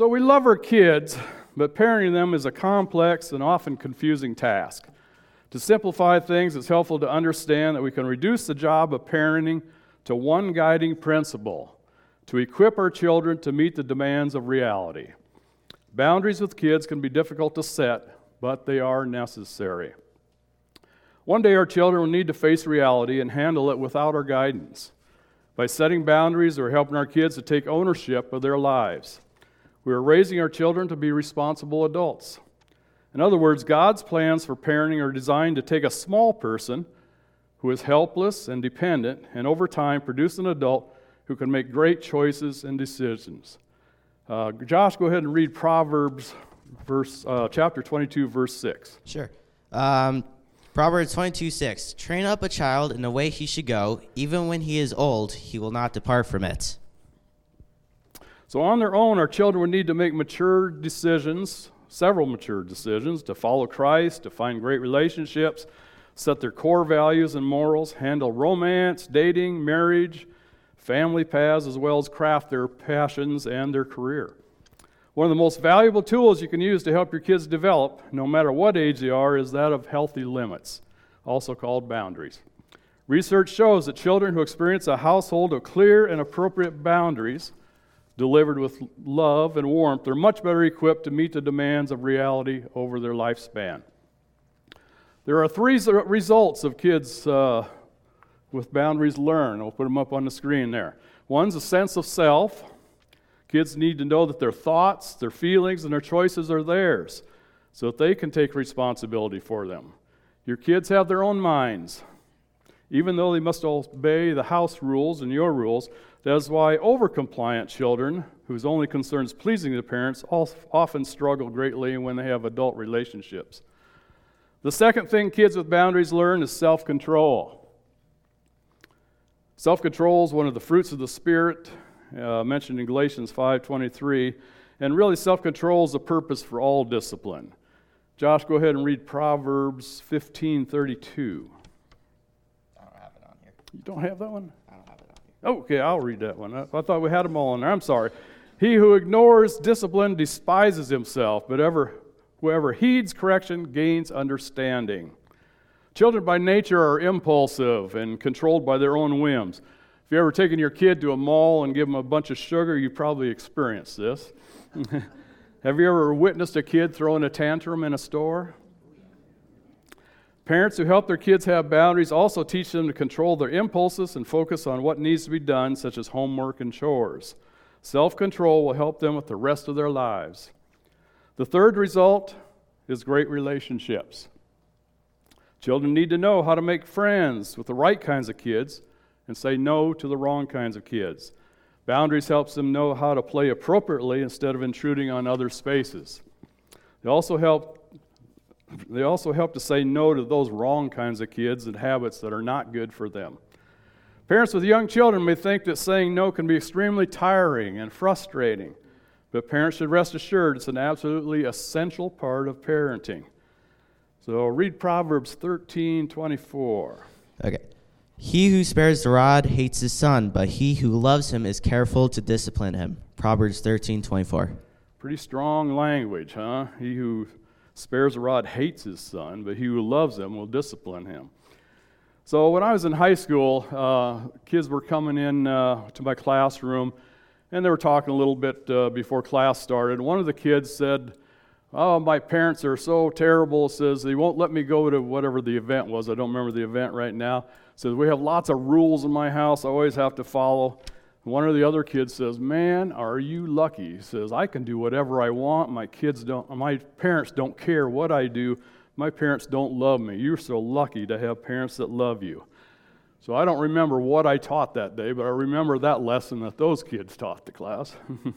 So we love our kids, but parenting them is a complex and often confusing task. To simplify things, it's helpful to understand that we can reduce the job of parenting to one guiding principle to equip our children to meet the demands of reality. Boundaries with kids can be difficult to set, but they are necessary. One day, our children will need to face reality and handle it without our guidance. By setting boundaries, we're helping our kids to take ownership of their lives. We are raising our children to be responsible adults. In other words, God's plans for parenting are designed to take a small person who is helpless and dependent and over time produce an adult who can make great choices and decisions. Uh, Josh, go ahead and read Proverbs verse, uh, chapter 22, verse 6. Sure. Um, Proverbs 22 6. Train up a child in the way he should go. Even when he is old, he will not depart from it. So, on their own, our children would need to make mature decisions, several mature decisions, to follow Christ, to find great relationships, set their core values and morals, handle romance, dating, marriage, family paths, as well as craft their passions and their career. One of the most valuable tools you can use to help your kids develop, no matter what age they are, is that of healthy limits, also called boundaries. Research shows that children who experience a household of clear and appropriate boundaries, delivered with love and warmth, are much better equipped to meet the demands of reality over their lifespan. There are three results of kids uh, with boundaries learn. I'll put them up on the screen there. One's a sense of self. Kids need to know that their thoughts, their feelings, and their choices are theirs so that they can take responsibility for them. Your kids have their own minds. Even though they must obey the house rules and your rules, that's why overcompliant children, whose only concern is pleasing the parents, often struggle greatly when they have adult relationships. The second thing kids with boundaries learn is self control. Self control is one of the fruits of the Spirit uh, mentioned in Galatians 5:23, and really self-control is the purpose for all discipline. Josh, go ahead and read Proverbs 15:32. I don't have it on here. You don't have that one? I don't have it on here. Oh, okay, I'll read that one. I, I thought we had them all on there. I'm sorry. He who ignores discipline despises himself, but ever, whoever heeds correction gains understanding. Children by nature are impulsive and controlled by their own whims. If you've ever taken your kid to a mall and give them a bunch of sugar, you've probably experienced this. Have you ever witnessed a kid throwing a tantrum in a store? Parents who help their kids have boundaries also teach them to control their impulses and focus on what needs to be done, such as homework and chores. Self control will help them with the rest of their lives. The third result is great relationships. Children need to know how to make friends with the right kinds of kids and say no to the wrong kinds of kids. Boundaries helps them know how to play appropriately instead of intruding on other spaces. They also help they also help to say no to those wrong kinds of kids and habits that are not good for them. Parents with young children may think that saying no can be extremely tiring and frustrating, but parents should rest assured it's an absolutely essential part of parenting. So read Proverbs 13 24. Okay. He who spares the rod hates his son, but he who loves him is careful to discipline him. Proverbs 13:24. Pretty strong language, huh? He who spares a rod hates his son, but he who loves him will discipline him. So when I was in high school, uh, kids were coming in uh, to my classroom, and they were talking a little bit uh, before class started. One of the kids said, "Oh, my parents are so terrible." Says they won't let me go to whatever the event was. I don't remember the event right now says, We have lots of rules in my house I always have to follow. One of the other kids says, Man, are you lucky? He says, I can do whatever I want. My kids don't, my parents don't care what I do. My parents don't love me. You're so lucky to have parents that love you. So I don't remember what I taught that day, but I remember that lesson that those kids taught the class.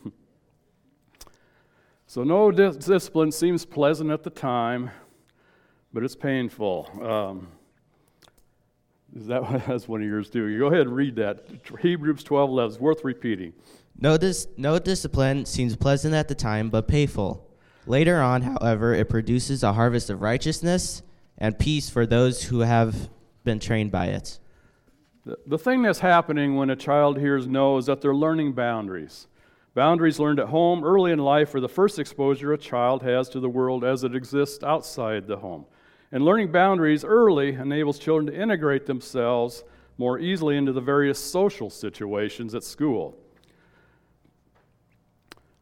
so no discipline seems pleasant at the time, but it's painful. Um, is that what that's one of yours too? You go ahead and read that. Hebrews 12, 11. It's worth repeating. No, dis- no discipline seems pleasant at the time, but painful. Later on, however, it produces a harvest of righteousness and peace for those who have been trained by it. The, the thing that's happening when a child hears no is that they're learning boundaries. Boundaries learned at home early in life are the first exposure a child has to the world as it exists outside the home. And learning boundaries early enables children to integrate themselves more easily into the various social situations at school.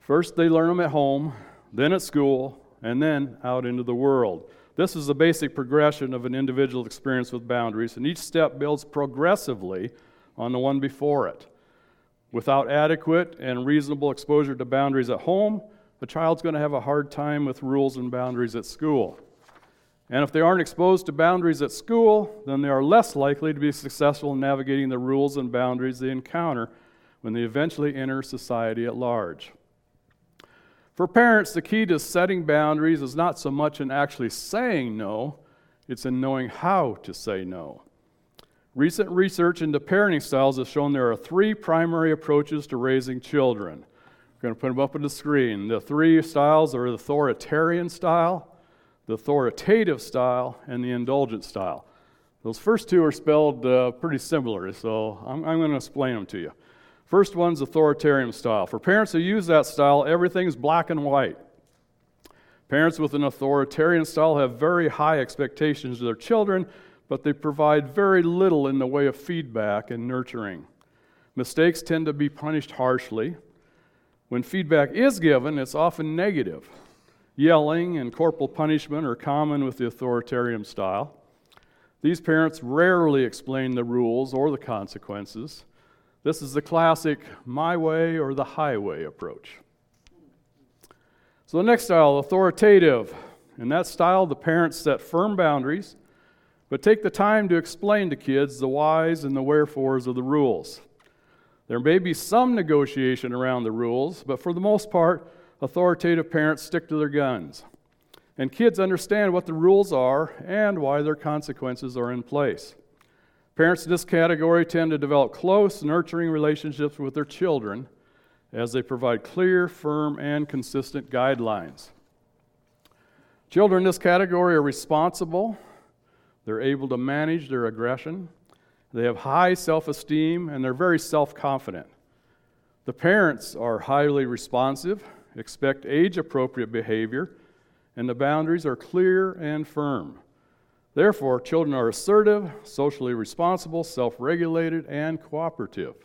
First, they learn them at home, then at school, and then out into the world. This is the basic progression of an individual experience with boundaries, and each step builds progressively on the one before it. Without adequate and reasonable exposure to boundaries at home, the child's going to have a hard time with rules and boundaries at school. And if they aren't exposed to boundaries at school, then they are less likely to be successful in navigating the rules and boundaries they encounter when they eventually enter society at large. For parents, the key to setting boundaries is not so much in actually saying no, it's in knowing how to say no. Recent research into parenting styles has shown there are three primary approaches to raising children. I'm going to put them up on the screen. The three styles are the authoritarian style, the authoritative style, and the indulgent style. Those first two are spelled uh, pretty similar, so I'm, I'm going to explain them to you. First one's authoritarian style. For parents who use that style, everything's black and white. Parents with an authoritarian style have very high expectations of their children, but they provide very little in the way of feedback and nurturing. Mistakes tend to be punished harshly. When feedback is given, it's often negative. Yelling and corporal punishment are common with the authoritarian style. These parents rarely explain the rules or the consequences. This is the classic my way or the highway approach. So, the next style, authoritative. In that style, the parents set firm boundaries, but take the time to explain to kids the whys and the wherefores of the rules. There may be some negotiation around the rules, but for the most part, authoritative parents stick to their guns. And kids understand what the rules are and why their consequences are in place. Parents in this category tend to develop close, nurturing relationships with their children as they provide clear, firm, and consistent guidelines. Children in this category are responsible, they're able to manage their aggression, they have high self esteem, and they're very self confident. The parents are highly responsive, expect age appropriate behavior, and the boundaries are clear and firm. Therefore, children are assertive, socially responsible, self regulated, and cooperative.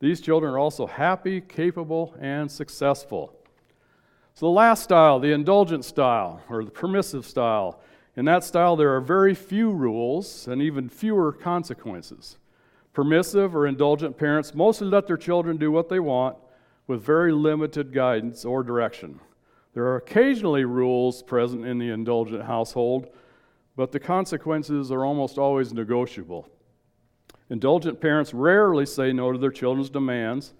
These children are also happy, capable, and successful. So, the last style, the indulgent style, or the permissive style, in that style, there are very few rules and even fewer consequences. Permissive or indulgent parents mostly let their children do what they want with very limited guidance or direction. There are occasionally rules present in the indulgent household but the consequences are almost always negotiable. Indulgent parents rarely say no to their children's demands.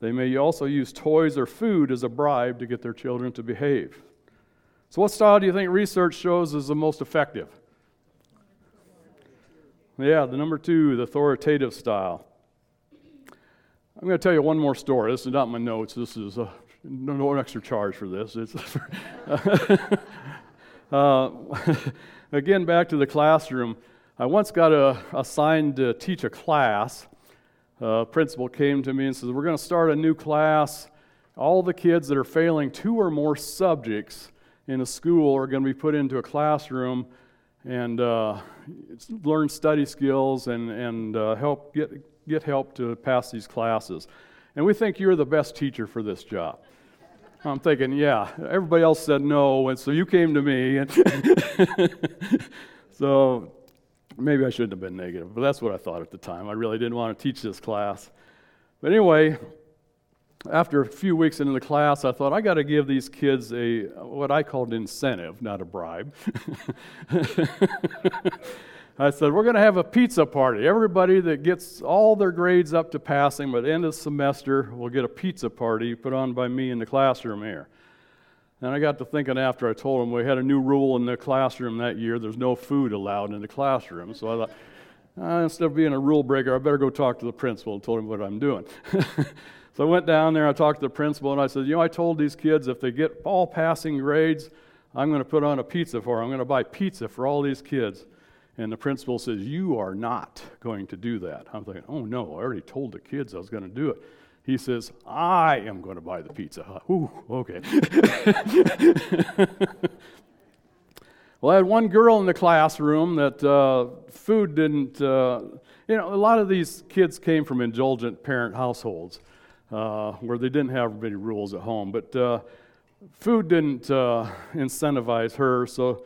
They may also use toys or food as a bribe to get their children to behave. So, what style do you think research shows is the most effective? Yeah, the number two, the authoritative style. I'm going to tell you one more story. This is not my notes. This is a, no extra charge for this. It's uh, again, back to the classroom. I once got a, assigned to teach a class. A principal came to me and said, We're going to start a new class. All the kids that are failing two or more subjects in a school are going to be put into a classroom and uh, learn study skills and, and uh, help get, get help to pass these classes. And we think you're the best teacher for this job. I'm thinking, yeah, everybody else said no, and so you came to me. And so maybe I shouldn't have been negative, but that's what I thought at the time. I really didn't want to teach this class. But anyway, after a few weeks into the class, I thought I got to give these kids a what I called incentive, not a bribe. I said, We're going to have a pizza party. Everybody that gets all their grades up to passing by the end of the semester will get a pizza party put on by me in the classroom here. And I got to thinking after I told them we had a new rule in the classroom that year there's no food allowed in the classroom. So I thought, uh, instead of being a rule breaker, I better go talk to the principal and told him what I'm doing. so I went down there, I talked to the principal, and I said, You know, I told these kids if they get all passing grades, I'm going to put on a pizza for them. I'm going to buy pizza for all these kids. And the principal says, You are not going to do that. I'm thinking, Oh no, I already told the kids I was going to do it. He says, I am going to buy the Pizza. Ooh, okay. well, I had one girl in the classroom that uh, food didn't, uh, you know, a lot of these kids came from indulgent parent households uh, where they didn't have many rules at home. But uh, food didn't uh, incentivize her, so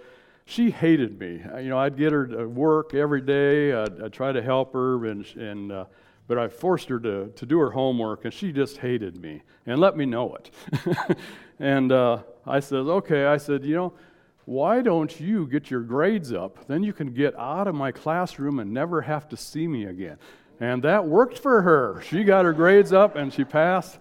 she hated me. You know, I'd get her to work every day. I'd, I'd try to help her, and, and uh, but I forced her to, to do her homework, and she just hated me and let me know it. and uh, I said, okay. I said, you know, why don't you get your grades up? Then you can get out of my classroom and never have to see me again. And that worked for her. She got her grades up and she passed.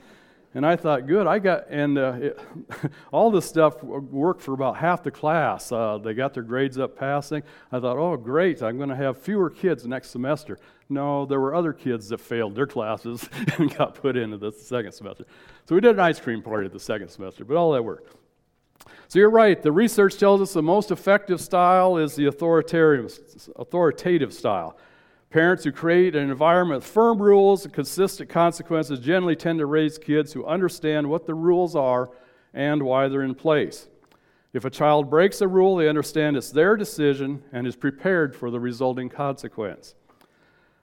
And I thought, good, I got, and uh, it, all this stuff worked for about half the class. Uh, they got their grades up passing. I thought, oh, great, I'm going to have fewer kids next semester. No, there were other kids that failed their classes and got put into the second semester. So we did an ice cream party the second semester, but all that worked. So you're right, the research tells us the most effective style is the authoritative, authoritative style. Parents who create an environment with firm rules and consistent consequences generally tend to raise kids who understand what the rules are and why they're in place. If a child breaks a rule, they understand it's their decision and is prepared for the resulting consequence.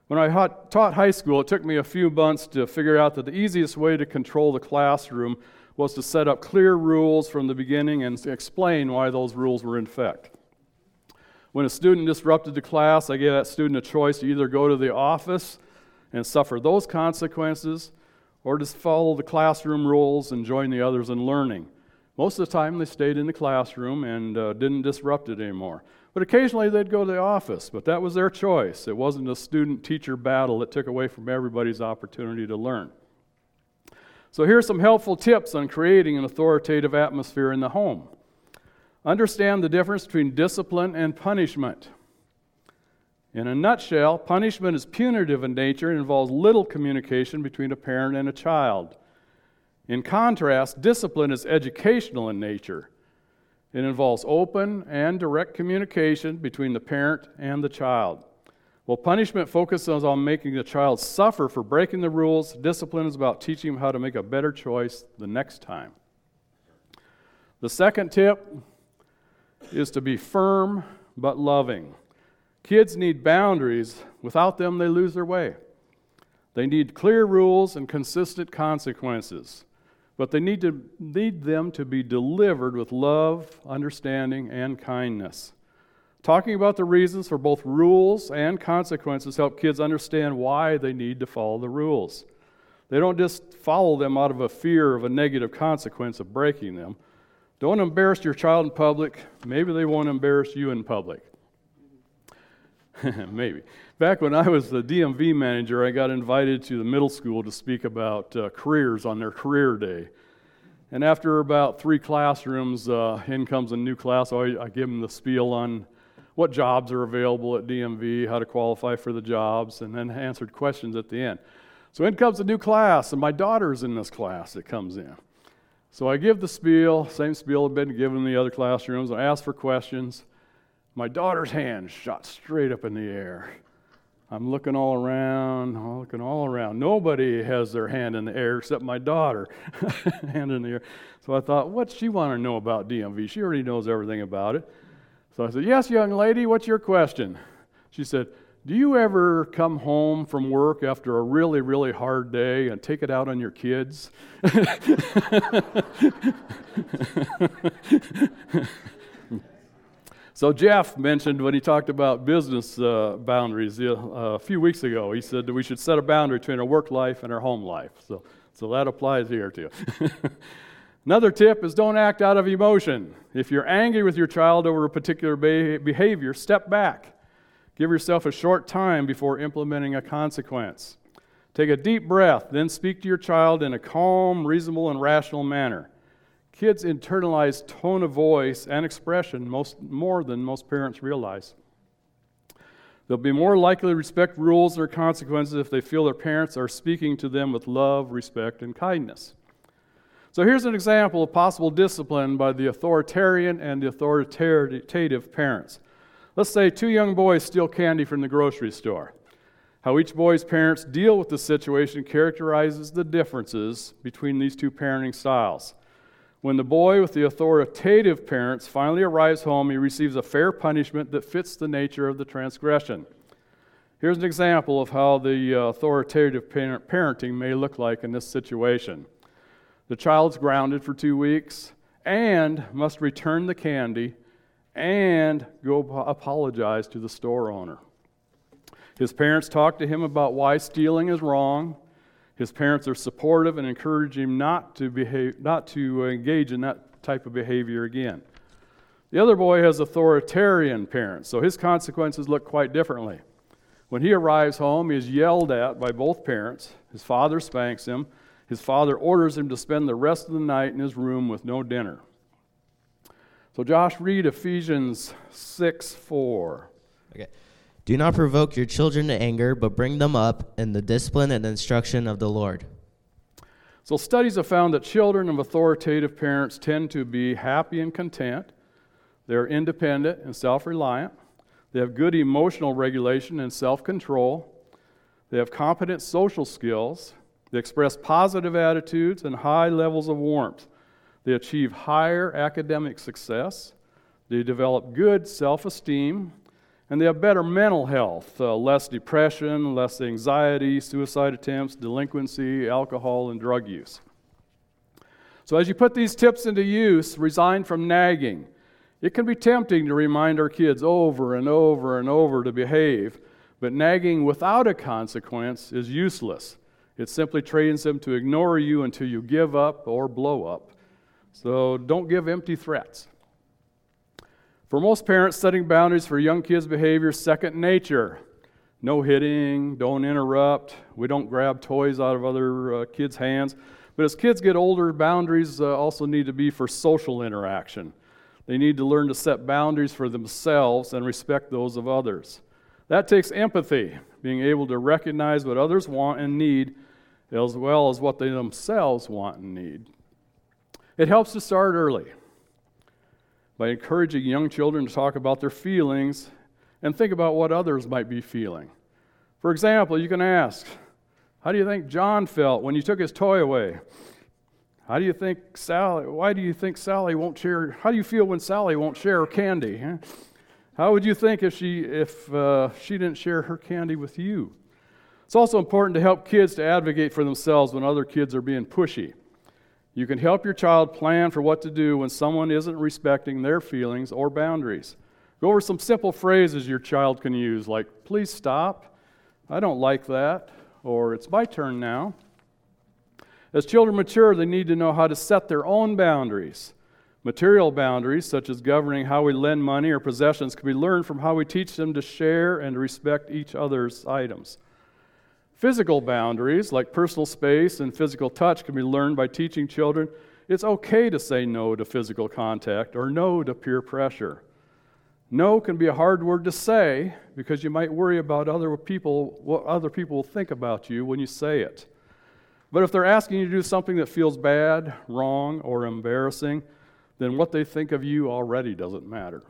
When I taught high school, it took me a few months to figure out that the easiest way to control the classroom was to set up clear rules from the beginning and explain why those rules were in effect. When a student disrupted the class, I gave that student a choice to either go to the office and suffer those consequences or just follow the classroom rules and join the others in learning. Most of the time, they stayed in the classroom and uh, didn't disrupt it anymore. But occasionally, they'd go to the office, but that was their choice. It wasn't a student teacher battle that took away from everybody's opportunity to learn. So, here are some helpful tips on creating an authoritative atmosphere in the home. Understand the difference between discipline and punishment. In a nutshell, punishment is punitive in nature and involves little communication between a parent and a child. In contrast, discipline is educational in nature. It involves open and direct communication between the parent and the child. While punishment focuses on making the child suffer for breaking the rules, discipline is about teaching him how to make a better choice the next time. The second tip is to be firm but loving. Kids need boundaries. Without them, they lose their way. They need clear rules and consistent consequences, but they need, to, need them to be delivered with love, understanding, and kindness. Talking about the reasons for both rules and consequences help kids understand why they need to follow the rules. They don't just follow them out of a fear of a negative consequence of breaking them. Don't embarrass your child in public. Maybe they won't embarrass you in public. Maybe. Back when I was the DMV manager, I got invited to the middle school to speak about uh, careers on their career day. And after about three classrooms, uh, in comes a new class. I, I give them the spiel on what jobs are available at DMV, how to qualify for the jobs, and then answered questions at the end. So in comes a new class, and my daughter's in this class that comes in. So I give the spiel, same spiel I've been given in the other classrooms. I ask for questions. My daughter's hand shot straight up in the air. I'm looking all around, I'm looking all around. Nobody has their hand in the air except my daughter, hand in the air. So I thought, what's she want to know about DMV? She already knows everything about it. So I said, Yes, young lady, what's your question? She said, do you ever come home from work after a really, really hard day and take it out on your kids? so, Jeff mentioned when he talked about business uh, boundaries uh, a few weeks ago, he said that we should set a boundary between our work life and our home life. So, so that applies here too. Another tip is don't act out of emotion. If you're angry with your child over a particular behavior, step back Give yourself a short time before implementing a consequence. Take a deep breath, then speak to your child in a calm, reasonable, and rational manner. Kids internalize tone of voice and expression most, more than most parents realize. They'll be more likely to respect rules or consequences if they feel their parents are speaking to them with love, respect, and kindness. So here's an example of possible discipline by the authoritarian and the authoritative parents. Let's say two young boys steal candy from the grocery store. How each boy's parents deal with the situation characterizes the differences between these two parenting styles. When the boy with the authoritative parents finally arrives home, he receives a fair punishment that fits the nature of the transgression. Here's an example of how the uh, authoritative parenting may look like in this situation. The child's grounded for two weeks and must return the candy and go apologize to the store owner. His parents talk to him about why stealing is wrong. His parents are supportive and encourage him not to, behave, not to engage in that type of behavior again. The other boy has authoritarian parents, so his consequences look quite differently. When he arrives home, he is yelled at by both parents. His father spanks him. His father orders him to spend the rest of the night in his room with no dinner. So, Josh, read Ephesians 6 4. Okay. Do not provoke your children to anger, but bring them up in the discipline and instruction of the Lord. So, studies have found that children of authoritative parents tend to be happy and content. They're independent and self reliant. They have good emotional regulation and self control. They have competent social skills. They express positive attitudes and high levels of warmth. They achieve higher academic success. They develop good self esteem. And they have better mental health, uh, less depression, less anxiety, suicide attempts, delinquency, alcohol, and drug use. So, as you put these tips into use, resign from nagging. It can be tempting to remind our kids over and over and over to behave, but nagging without a consequence is useless. It simply trains them to ignore you until you give up or blow up. So don't give empty threats. For most parents, setting boundaries for young kids' behavior is second nature. No hitting, don't interrupt. We don't grab toys out of other uh, kids' hands. But as kids get older, boundaries uh, also need to be for social interaction. They need to learn to set boundaries for themselves and respect those of others. That takes empathy, being able to recognize what others want and need, as well as what they themselves want and need. It helps to start early by encouraging young children to talk about their feelings and think about what others might be feeling. For example, you can ask, How do you think John felt when you took his toy away? How do you think Sally, why do you think Sally won't share, how do you feel when Sally won't share her candy? How would you think if she, if uh, she didn't share her candy with you? It's also important to help kids to advocate for themselves when other kids are being pushy. You can help your child plan for what to do when someone isn't respecting their feelings or boundaries. Go over some simple phrases your child can use, like, please stop, I don't like that, or it's my turn now. As children mature, they need to know how to set their own boundaries. Material boundaries, such as governing how we lend money or possessions, can be learned from how we teach them to share and respect each other's items. Physical boundaries, like personal space and physical touch, can be learned by teaching children it's okay to say no to physical contact or no to peer pressure. No can be a hard word to say because you might worry about other people, what other people will think about you when you say it. But if they're asking you to do something that feels bad, wrong, or embarrassing, then what they think of you already doesn't matter.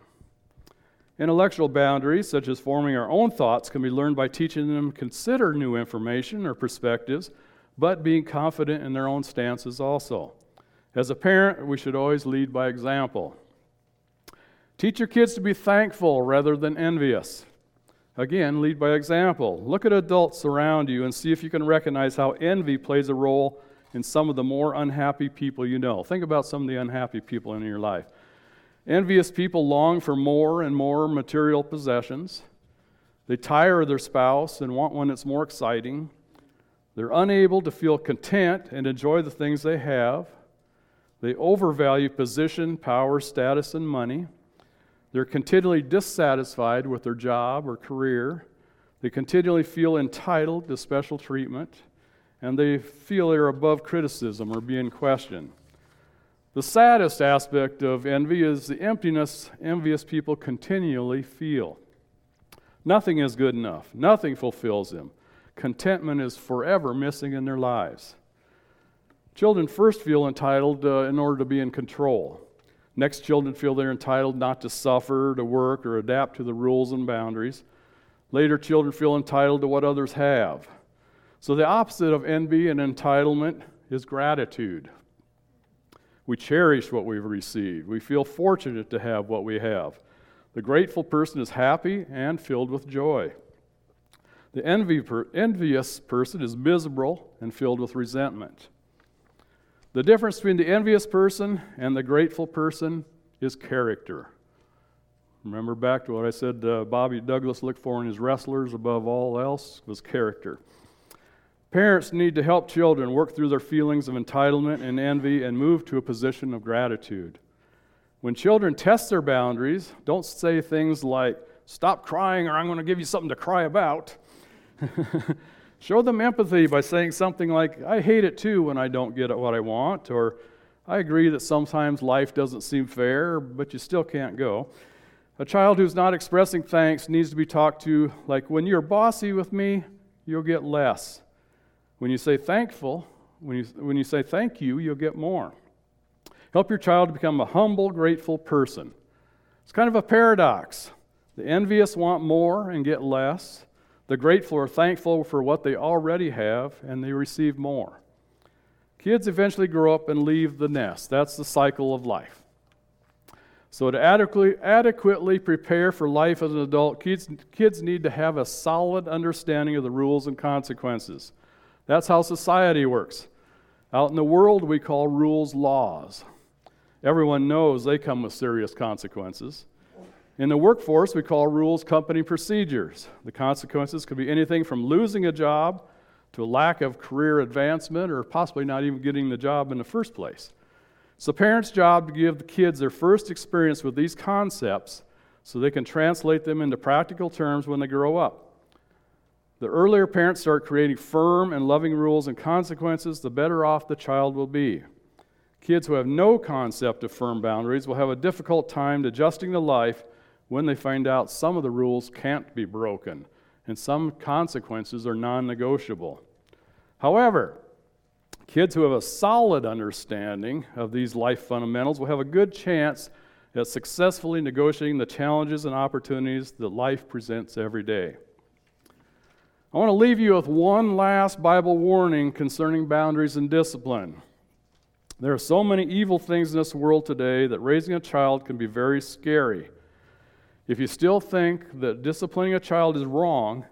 Intellectual boundaries, such as forming our own thoughts, can be learned by teaching them to consider new information or perspectives, but being confident in their own stances also. As a parent, we should always lead by example. Teach your kids to be thankful rather than envious. Again, lead by example. Look at adults around you and see if you can recognize how envy plays a role in some of the more unhappy people you know. Think about some of the unhappy people in your life. Envious people long for more and more material possessions. They tire of their spouse and want one that's more exciting. They're unable to feel content and enjoy the things they have. They overvalue position, power, status, and money. They're continually dissatisfied with their job or career. They continually feel entitled to special treatment. And they feel they're above criticism or being questioned. The saddest aspect of envy is the emptiness envious people continually feel. Nothing is good enough, nothing fulfills them. Contentment is forever missing in their lives. Children first feel entitled uh, in order to be in control. Next, children feel they're entitled not to suffer, to work, or adapt to the rules and boundaries. Later, children feel entitled to what others have. So, the opposite of envy and entitlement is gratitude. We cherish what we've received. We feel fortunate to have what we have. The grateful person is happy and filled with joy. The envy per, envious person is miserable and filled with resentment. The difference between the envious person and the grateful person is character. Remember back to what I said uh, Bobby Douglas looked for in his wrestlers above all else was character. Parents need to help children work through their feelings of entitlement and envy and move to a position of gratitude. When children test their boundaries, don't say things like, Stop crying or I'm going to give you something to cry about. Show them empathy by saying something like, I hate it too when I don't get what I want, or I agree that sometimes life doesn't seem fair, but you still can't go. A child who's not expressing thanks needs to be talked to like, when you're bossy with me, you'll get less. When you say thankful, when you, when you say thank you, you'll get more. Help your child to become a humble, grateful person. It's kind of a paradox. The envious want more and get less. The grateful are thankful for what they already have and they receive more. Kids eventually grow up and leave the nest. That's the cycle of life. So, to adequately, adequately prepare for life as an adult, kids, kids need to have a solid understanding of the rules and consequences. That's how society works. Out in the world, we call rules laws. Everyone knows they come with serious consequences. In the workforce, we call rules company procedures. The consequences could be anything from losing a job to a lack of career advancement or possibly not even getting the job in the first place. It's the parents' job to give the kids their first experience with these concepts so they can translate them into practical terms when they grow up. The earlier parents start creating firm and loving rules and consequences, the better off the child will be. Kids who have no concept of firm boundaries will have a difficult time adjusting to life when they find out some of the rules can't be broken and some consequences are non negotiable. However, kids who have a solid understanding of these life fundamentals will have a good chance at successfully negotiating the challenges and opportunities that life presents every day. I want to leave you with one last Bible warning concerning boundaries and discipline. There are so many evil things in this world today that raising a child can be very scary. If you still think that disciplining a child is wrong,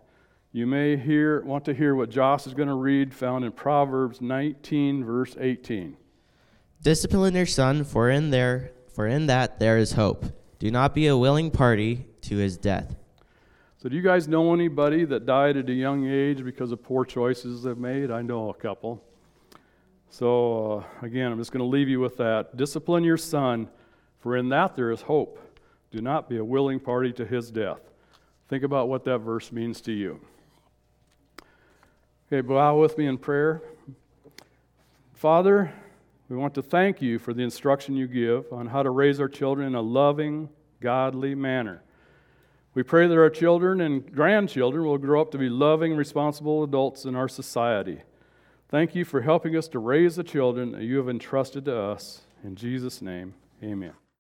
you may hear, want to hear what Josh is going to read, found in Proverbs 19, verse 18. Discipline your son, for in there, for in that there is hope. Do not be a willing party to his death. So, do you guys know anybody that died at a young age because of poor choices they've made? I know a couple. So, uh, again, I'm just going to leave you with that. Discipline your son, for in that there is hope. Do not be a willing party to his death. Think about what that verse means to you. Okay, bow with me in prayer. Father, we want to thank you for the instruction you give on how to raise our children in a loving, godly manner. We pray that our children and grandchildren will grow up to be loving, responsible adults in our society. Thank you for helping us to raise the children that you have entrusted to us. In Jesus' name, amen.